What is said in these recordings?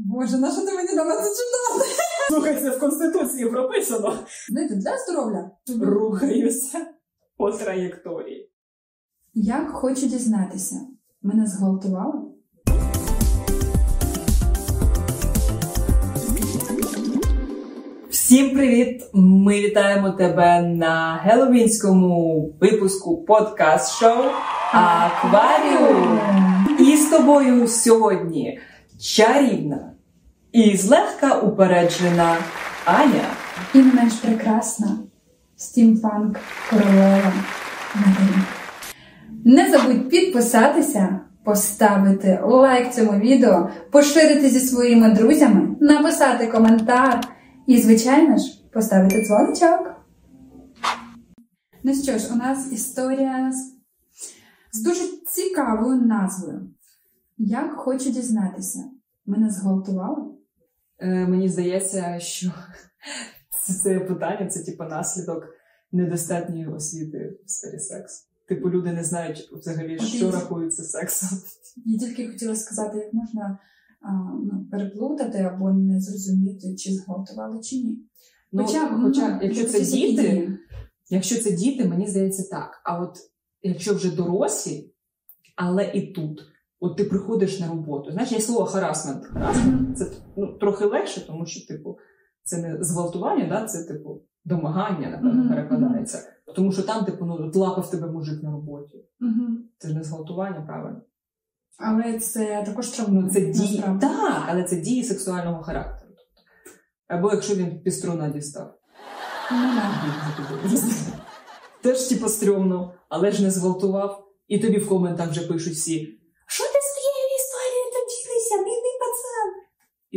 Боже, на що ти мені дала це читати? Слухай, це в Конституції прописано. Знаєте, для здоров'я. Рухаюся по траєкторії. Як хочу дізнатися, мене зґвалтували? Всім привіт! Ми вітаємо тебе на геловінському випуску подкаст-шоу Акваріум. І з тобою сьогодні чарівна і злегка упереджена Аня. І не менш прекрасна стімпанк королева Марина. Не забудь підписатися, поставити лайк цьому відео, поширити зі своїми друзями, написати коментар і, звичайно ж, поставити дзвоничок. Ну що ж, у нас історія з, з дуже цікавою назвою. Як хочу дізнатися, мене зґвалтували? Е, мені здається, що це, це питання це типу наслідок недостатньої освіти в сфері сексу. Типу, люди не знають взагалі, що рахується сексом. Я тільки хотіла сказати, як можна а, ну, переплутати або не зрозуміти, чи зґвалтували, чи ні. Ну, хоча, ну, якщо це діти, дії. якщо це діти, мені здається так. А от якщо вже дорослі, але і тут, от ти приходиш на роботу. Знаєш, є слово харасмент. Харасмент це ну, трохи легше, тому що, типу, це не зґвалтування, да? це типу домагання, напевно, Мгм, перекладається. Тому що там, типу, ну, лапав тебе мужик на роботі. Мгм. Це ж не зґвалтування, правильно? Але це також Ну, це дії. Так, але це дії сексуального характеру. Тобто. Або якщо він піструна дістав. Ну. Теж типу стрьомно, але ж не зґвалтував. І тобі в коментах вже пишуть всі: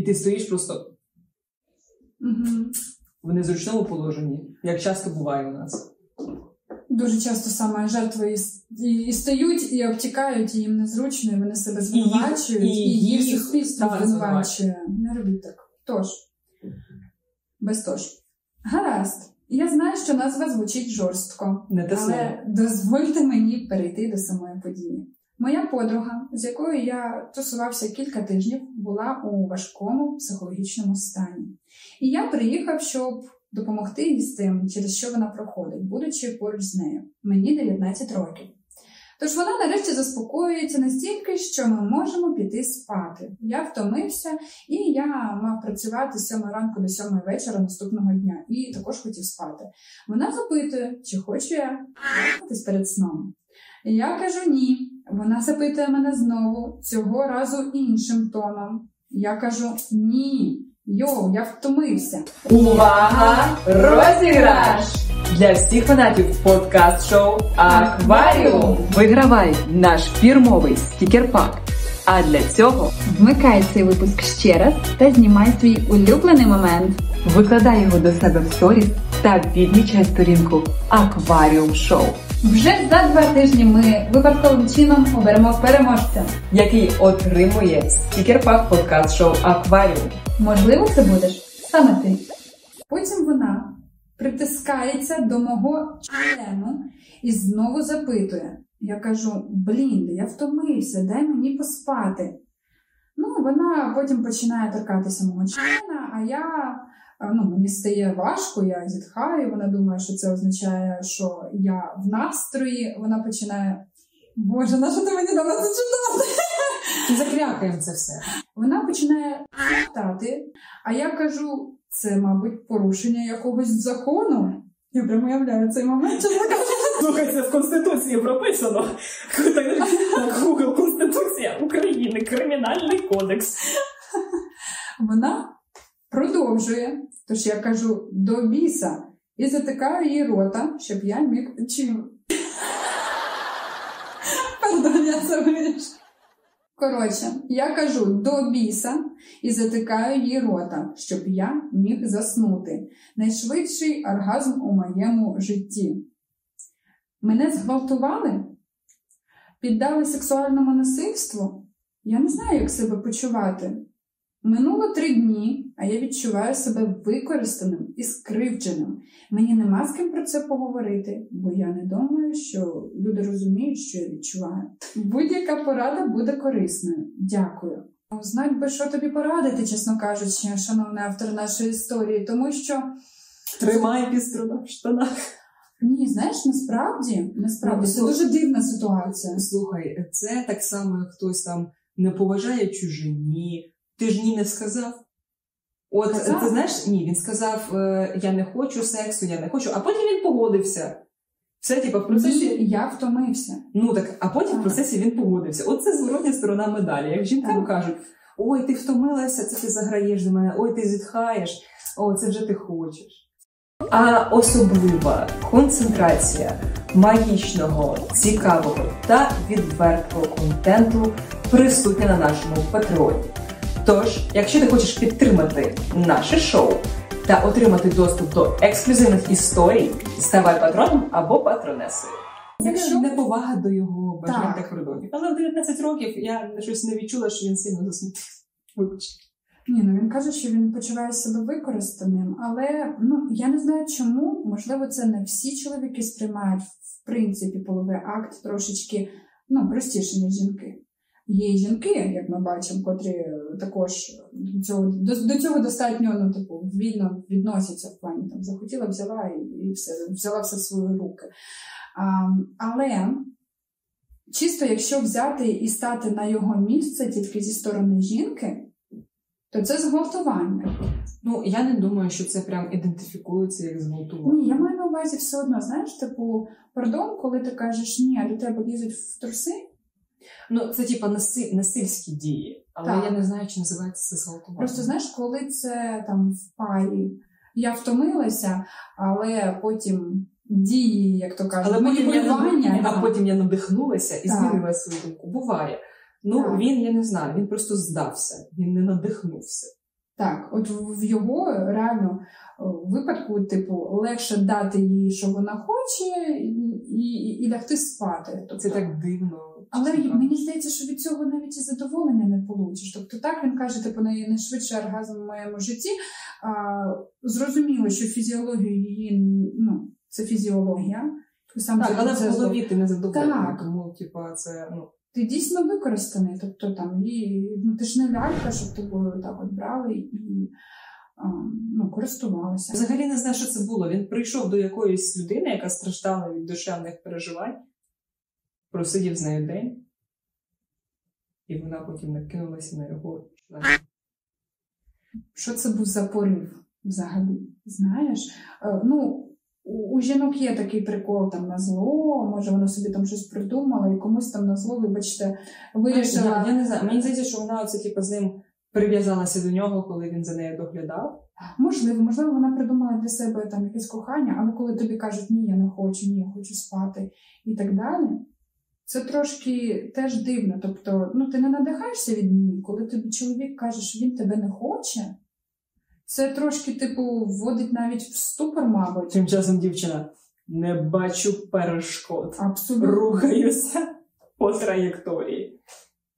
І ти стоїш просто в незручному положенні, як часто буває у нас. Дуже часто саме жертви і, і, і стають, і обтікають, і їм незручно, і вони себе звинувачують, і їх їх, суспільство звинувачує. Не робіть так. Тож, без тож. Гаразд. Я знаю, що назва звучить жорстко, Не але дозвольте мені перейти до самої події. Моя подруга, з якою я тусувався кілька тижнів, була у важкому психологічному стані. І я приїхав, щоб допомогти їй з тим, через що вона проходить, будучи поруч з нею. Мені 19 років. Тож вона нарешті заспокоюється настільки, що ми можемо піти спати. Я втомився, і я мав працювати з 7 ранку до 7 вечора наступного дня, і також хотів спати. Вона запитує, чи хочу я перед сном. Я кажу ні. Вона запитує мене знову, цього разу іншим тоном. Я кажу ні. Йоу, я втомився. Увага! Розіграш! Для всіх фанатів подкаст-шоу Акваріум вигравай наш фірмовий стікер-пак. А для цього Вмикай цей випуск ще раз та знімай свій улюблений момент. викладай його до себе в сторіс та відмічай сторінку Акваріум Шоу, Вже за два тижні ми випадковим чином оберемо переможця. який отримує стікер-пак подкаст-шоу Акваріум. Можливо, це будеш саме ти. Потім вона притискається до мого члену і знову запитує. Я кажу: блін, я втомився, дай мені поспати. Ну, вона потім починає торкатися мого члена, а я ну, мені стає важко, я зітхаю. Вона думає, що це означає, що я в настрої. Вона починає. Боже, на що ти мені дала це читати? Закрякаємо це все. Вона починає питати, а я кажу, це, мабуть, порушення якогось закону. Я прямо уявляю цей момент, кажучи. Слухай, це в Конституції прописано. Google Конституція України, Кримінальний кодекс. Вона продовжує, тож я кажу до біса і затикаю її рота, щоб я міг чим. Пардон, я це вирішу. Коротше, я кажу до біса і затикаю її рота, щоб я міг заснути. Найшвидший оргазм у моєму житті. Мене зґвалтували? Піддали сексуальному насильству? Я не знаю, як себе почувати. Минуло три дні, а я відчуваю себе використаним і скривдженим. Мені нема з ким про це поговорити, бо я не думаю, що люди розуміють, що я відчуваю. Будь-яка порада буде корисною. Дякую. Ну, Знать би, що тобі порадити, чесно кажучи, шановний автор нашої історії, тому що Тримай піструна в штанах. ні, знаєш, насправді, насправді Ну, це дуже дивна ситуація. Слухай, це так само, як хтось там не поважає чужині. Ти ж ні не сказав. От Сказав? ти знаєш, ні, він сказав: е, я не хочу сексу, я не хочу, а потім він погодився. Все, типа, в процесі. Ні, я втомився. Ну так, а потім в процесі він погодився. От це зворотня сторона медалі. Як жінкам Так. кажуть: ой, ти втомилася, це ти заграєш до мене, ой, ти зітхаєш, о, це вже ти хочеш. А особлива концентрація магічного, цікавого та відвертого контенту присутня на нашому патреоні. Тож, якщо ти хочеш підтримати наше шоу та отримати доступ до ексклюзивних історій, ставай патроном або патронесою. Якщо- Це неповага до його бажань Так. та кордонів. Але в 19 років я щось не відчула, що він сильно засмутив. Вибач. Ні, ну він каже, що він почуває себе використаним, але ну я не знаю чому. Можливо, це не всі чоловіки сприймають в принципі половий акт трошечки ну, простіше, ніж жінки. Є жінки, як ми бачимо, котрі також до цього до, до цього достатньо ну, типу, вільно відносяться в плані там захотіла, взяла і, і все, взяла все в свої руки. А, але чисто якщо взяти і стати на його місце тільки зі сторони жінки, то це зґвалтування. Ну, я не думаю, що це прям ідентифікується як зґвалтування. Ні, я маю на увазі все одно, знаєш, типу, пардон, коли ти кажеш ні, до тебе лізуть в труси. Ну, це типа наси... насильські дії, але Так. я не знаю, чи називається це зґвалтування. Просто знаєш, коли це там в парі, я втомилася, але потім дії, як то кажуть, Але потім, я, маніпулювання, а потім я надихнулася і Так. змінила свою думку. Буває. Ну, Так. він, я не знаю, він просто здався, він не надихнувся. Так, от в в його реально е, випадку, типу, легше дати їй, що вона хоче, і, і, і лягти спати. Тобто, Це так дивно. Але мені здається, що від цього навіть і задоволення не получиш. Тобто, так він каже, типу, най- найшвидший оргазм в моєму житті. А, зрозуміло, що фізіологію її ну, це фізіологія. Сам Так, але це в голові ти не задоволений, тому, типа, це, ну, ти дійсно використаний. Тобто там і ну ти ж не лялька, щоб тобою так от брали і а, ну, користувалися. Взагалі не знаю, що це було. Він прийшов до якоїсь людини, яка страждала від душевних переживань, просидів з нею день, і вона потім накинулася на його член. Що це був за порив взагалі? Знаєш? Е, ну, у, у жінок є такий прикол там на зло, може вона собі там щось придумала і комусь там на зло, вибачте, вирішила. Я, я не знаю, мені здається, що вона оце, типу, з ним прив'язалася до нього, коли він за нею доглядав. Можливо, можливо, вона придумала для себе там якесь кохання, але коли тобі кажуть, ні, я не хочу, ні, я хочу спати і так далі. Це трошки теж дивно. Тобто, ну ти не надихаєшся від ній, коли тобі чоловік каже, що він тебе не хоче. Це трошки, типу, вводить навіть в ступор, мабуть. Тим часом дівчина не бачу перешкод. Абсолютно. Рухаюся по траєкторії.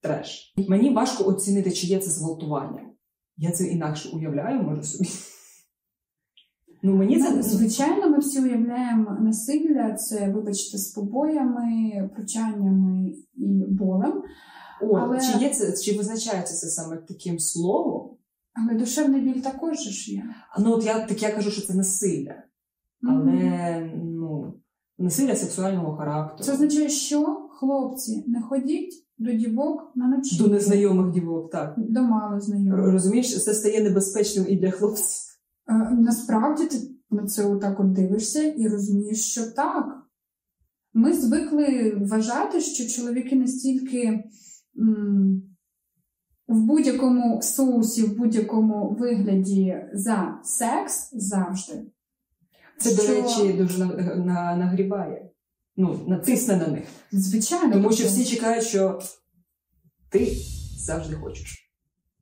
Треш. Мені важко оцінити, чи є це зґвалтування. Я це інакше уявляю, може собі. Ну, мені це Звичайно, ми всі уявляємо насилля, це, вибачте, з побоями, пручаннями і болем. О, але- чи є це, чи визначається це саме таким словом? Але душевний біль також ж є. Ну, от я так я кажу, що це насилля. Але ну, насилля сексуального характеру. Це означає, що хлопці не ходіть до дівок на ночі. до незнайомих дівок, так. До мало знайомих. Розумієш, це стає небезпечним і для хлопців. Е, Насправді ти на це отак от дивишся і розумієш, що так. Ми звикли вважати, що чоловіки настільки м, в будь-якому соусі, в будь-якому вигляді за секс завжди. Це, до речі, дуже на, на, нагрібає. Ну, натисне на них. Звичайно. Тому що тобто- всі чекають, що ти завжди хочеш.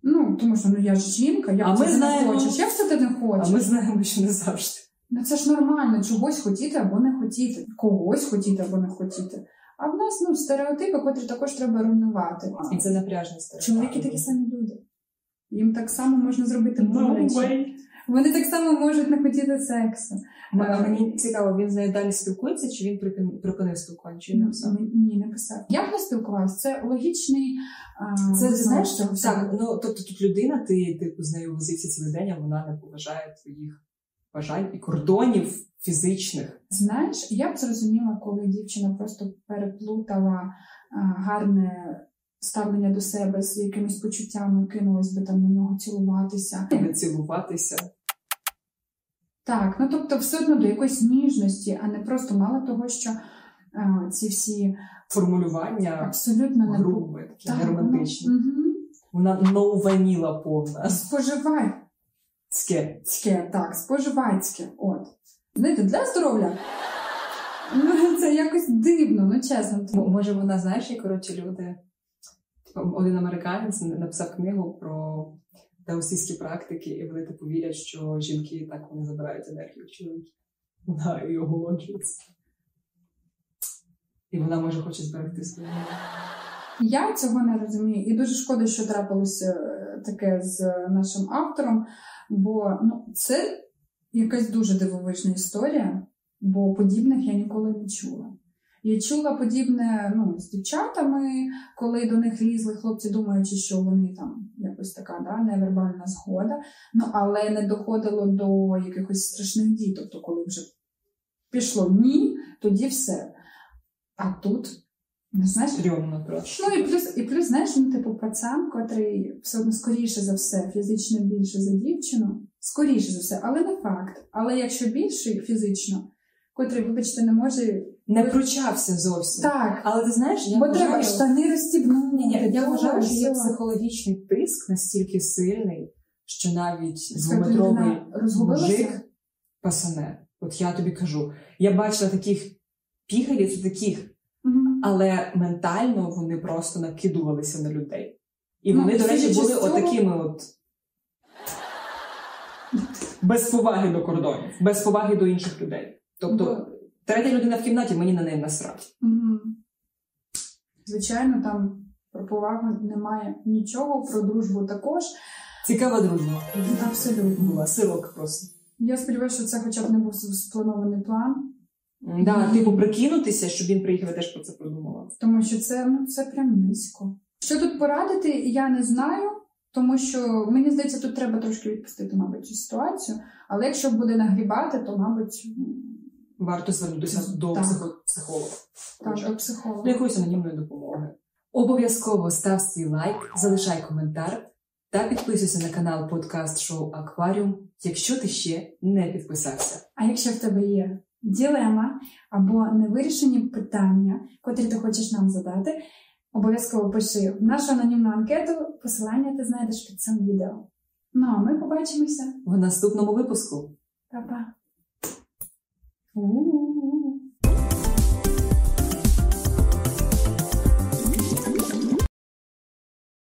Ну, тому що ну я ж жінка, як А ми знаємо- не? Як це ти не хочеш? А ми знаємо, що не завжди. Ну це ж нормально, чогось хотіти або не хотіти, когось хотіти або не хотіти. А в нас ну стереотипи, котрі також треба руйнувати. І це напряжність. Чоловіки такі самі люди. Їм так само можна зробити боляче. Вони так само можуть не хотіти сексу. Е, Мені цікаво, він з нею далі спілкується, чи він припин- припинив спілкування, чи написав? Ні, не писав. Я б. Це логічний. Це ти знаєш, що так, ну тобто тут людина, ти типу з нею возився цілий день, а вона не поважає твоїх бажань і кордонів фізичних. Знаєш, я б зрозуміла, коли дівчина просто переплутала а, гарне ставлення до себе з якимись почуттями, кинулась би там на нього цілуватися. Не цілуватися. Так, ну тобто, все одно до якоїсь ніжності, а не просто мало того, що ці всі Формулювання абсолютно не грубе, таке Так, герметичне. воно- Мгм. Вона нованіла повна. Споживай. Цьке. Цьке, так, споживацьке. От. Знаєте, для здоров'я. Ну, це якось дивно, ну чесно. М- Може, вона знаєш, як коротше люди. Типу, один американець написав книгу про даосійські практики, і вони типу вірять, що жінки так вони забирають енергію в чоловіків. Вона і оголоджується. І вона може хоче зберегти енергію. Я цього не розумію, і дуже шкода, що трапилося е, таке з нашим автором, бо ну, це якась дуже дивовижна історія, бо подібних я ніколи не чула. Я чула подібне ну, з дівчатами, коли до них лізли хлопці, думаючи, що вони там якось така да, невербальна згода, ну але не доходило до якихось страшних дій. Тобто, коли вже пішло ні, тоді все. А тут, не знаєш, Стрьомно просто. Ну і плюс, і плюс, знаєш, ну, типу, пацан, котрий все одно скоріше за все, фізично більше за дівчину, скоріше за все, але не факт. Але якщо більший фізично, котрий, вибачте, не може. Не пручався зовсім. Так, Але ти знаєш, я бо вважаю, треба штани розстібнути. Ні, ні, я вважаю, що є психологічний тиск настільки сильний, що навіть двометровий мужик пасане. От я тобі кажу, я бачила таких пігалів, таких, Мгм. але ментально вони просто накидувалися на людей. І Ну, вони, до речі, були цього- отакими от. Без поваги до кордонів, без поваги до інших людей. Тобто, Бо- третя людина в кімнаті мені на неї насрати. Мгм. Звичайно, там про повагу немає нічого, про дружбу також. Цікава дружба. Абсолютно. Була сирок просто. Я сподіваюся, що це хоча б не був спланований план. Да, типу прикинутися, щоб він приїхав і теж про це подумала. Тому що це, ну, це прям низько. Що тут порадити, я не знаю, тому що мені здається, тут треба трошки відпустити, мабуть, цю ситуацію. Але якщо буде нагрібати, то, мабуть, Варто звернутися до Так. психо- психолога. так, Хоча до психолога. До якоїсь анонімної допомоги. Обов'язково став свій лайк, залишай коментар та підписуйся на канал подкаст шоу Акваріум, якщо ти ще не підписався. А якщо в тебе є ділема або невирішені питання, котрі ти хочеш нам задати, обов'язково пиши в нашу анонімну анкету. Посилання ти знайдеш під цим відео. Ну а ми побачимося. В наступному випуску. Па-па. У-у-у.